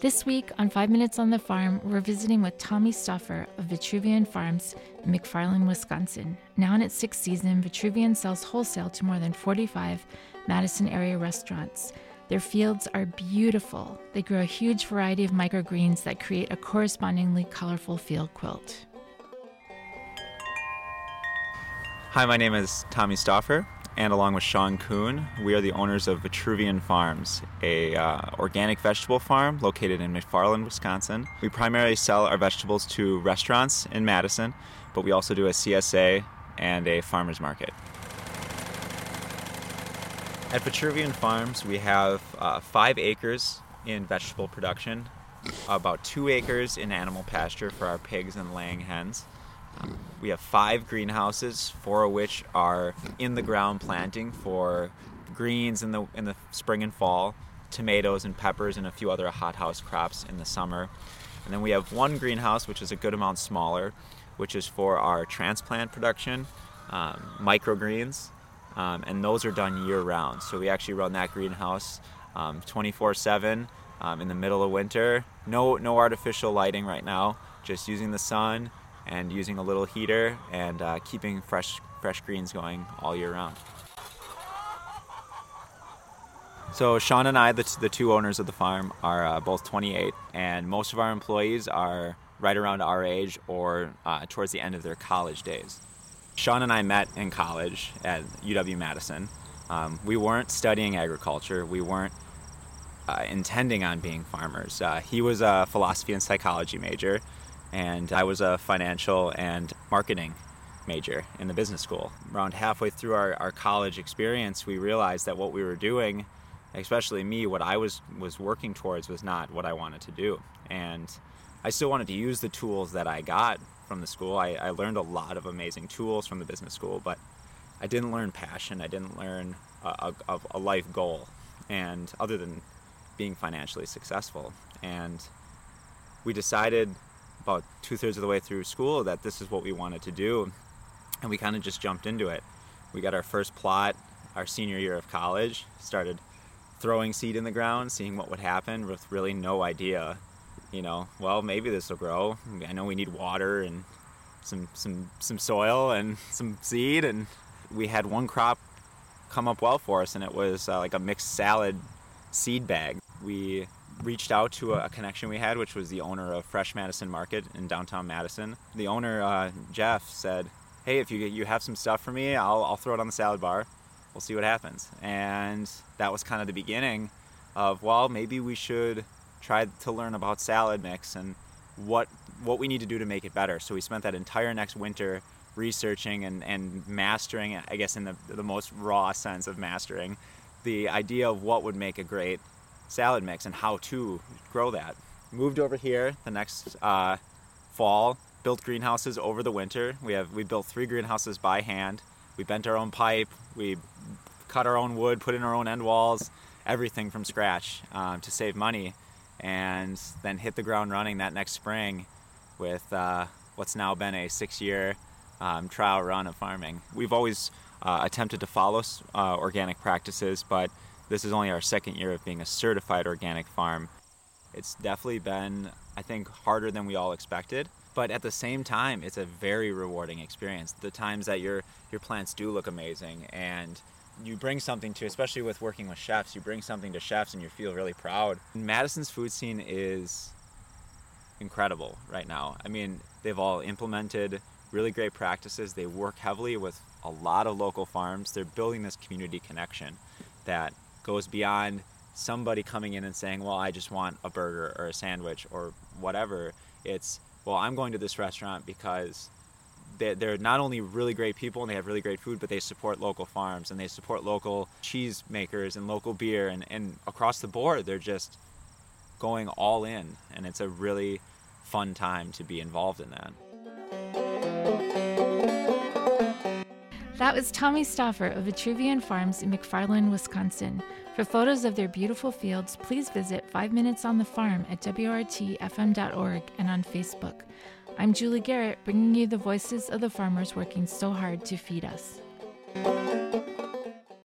This week on Five Minutes on the Farm, we're visiting with Tommy Stauffer of Vitruvian Farms in McFarland, Wisconsin. Now in its sixth season, Vitruvian sells wholesale to more than 45 Madison area restaurants. Their fields are beautiful. They grow a huge variety of microgreens that create a correspondingly colorful field quilt. Hi, my name is Tommy Stauffer, and along with Sean Kuhn, we are the owners of Vitruvian Farms, a uh, organic vegetable farm located in McFarland, Wisconsin. We primarily sell our vegetables to restaurants in Madison, but we also do a CSA and a farmers market. At Vitruvian Farms, we have uh, five acres in vegetable production, about two acres in animal pasture for our pigs and laying hens. Um, we have five greenhouses, four of which are in the ground planting for greens in the in the spring and fall, tomatoes and peppers, and a few other hothouse crops in the summer. And then we have one greenhouse, which is a good amount smaller, which is for our transplant production, um, microgreens, um, and those are done year round. So we actually run that greenhouse 24 um, 7 um, in the middle of winter. No, no artificial lighting right now, just using the sun and using a little heater and uh, keeping fresh fresh greens going all year round. So Sean and I, the, the two owners of the farm, are uh, both 28, and most of our employees are right around our age or uh, towards the end of their college days. Sean and I met in college at UW Madison. Um, we weren't studying agriculture. We weren't uh, intending on being farmers. Uh, he was a philosophy and psychology major, and I was a financial and marketing major in the business school. Around halfway through our, our college experience, we realized that what we were doing, especially me, what I was, was working towards was not what I wanted to do. And I still wanted to use the tools that I got from the school. I, I learned a lot of amazing tools from the business school, but I didn't learn passion. I didn't learn a, a, a life goal, and other than being financially successful. And we decided about two thirds of the way through school that this is what we wanted to do, and we kind of just jumped into it. We got our first plot our senior year of college, started throwing seed in the ground, seeing what would happen with really no idea. You know, well, maybe this will grow. I know we need water and some some some soil and some seed, and we had one crop come up well for us, and it was uh, like a mixed salad seed bag. We reached out to a, connection we had, which was the owner of Fresh Madison Market in downtown Madison. The owner, uh, Jeff, said, "Hey, if you you have some stuff for me, I'll I'll throw it on the salad bar. We'll see what happens." And that was kind of the beginning of well, maybe we should try to learn about salad mix and what what we need to do to make it better. So we spent that entire next winter researching and, and mastering, I guess in the, the most raw sense of mastering, the idea of what would make a great salad mix and how to grow that. Moved over here the next uh, fall, built greenhouses over the winter. We have we built three greenhouses by hand. We bent our own pipe. We cut our own wood, put in our own end walls, everything from scratch um, to save money, and then hit the ground running that next spring with uh, what's now been a six-year um, trial run of farming. We've always uh, attempted to follow uh, organic practices, but this is only our second year of being a certified organic farm. It's definitely been, I think, harder than we all expected. But at the same time, it's a very rewarding experience. The times that your your plants do look amazing and you bring something to, especially with working with chefs, you bring something to chefs and you feel really proud. Madison's food scene is incredible right now. I mean, they've all implemented really great practices. They work heavily with a lot of local farms. They're building this community connection that goes beyond somebody coming in and saying, well, I just want a burger or a sandwich or whatever. It's, well, I'm going to this restaurant because they're not only really great people and they have really great food, but they support local farms and they support local cheese makers and local beer. And, and across the board, they're just going all in. And it's a really fun time to be involved in that. That was Tommy Stauffer of Vitruvian Farms in McFarland, Wisconsin. For photos of their beautiful fields, please visit 5 Minutes on the Farm at WORTFM.org and on Facebook. I'm Julie Garrett, bringing you the voices of the farmers working so hard to feed us.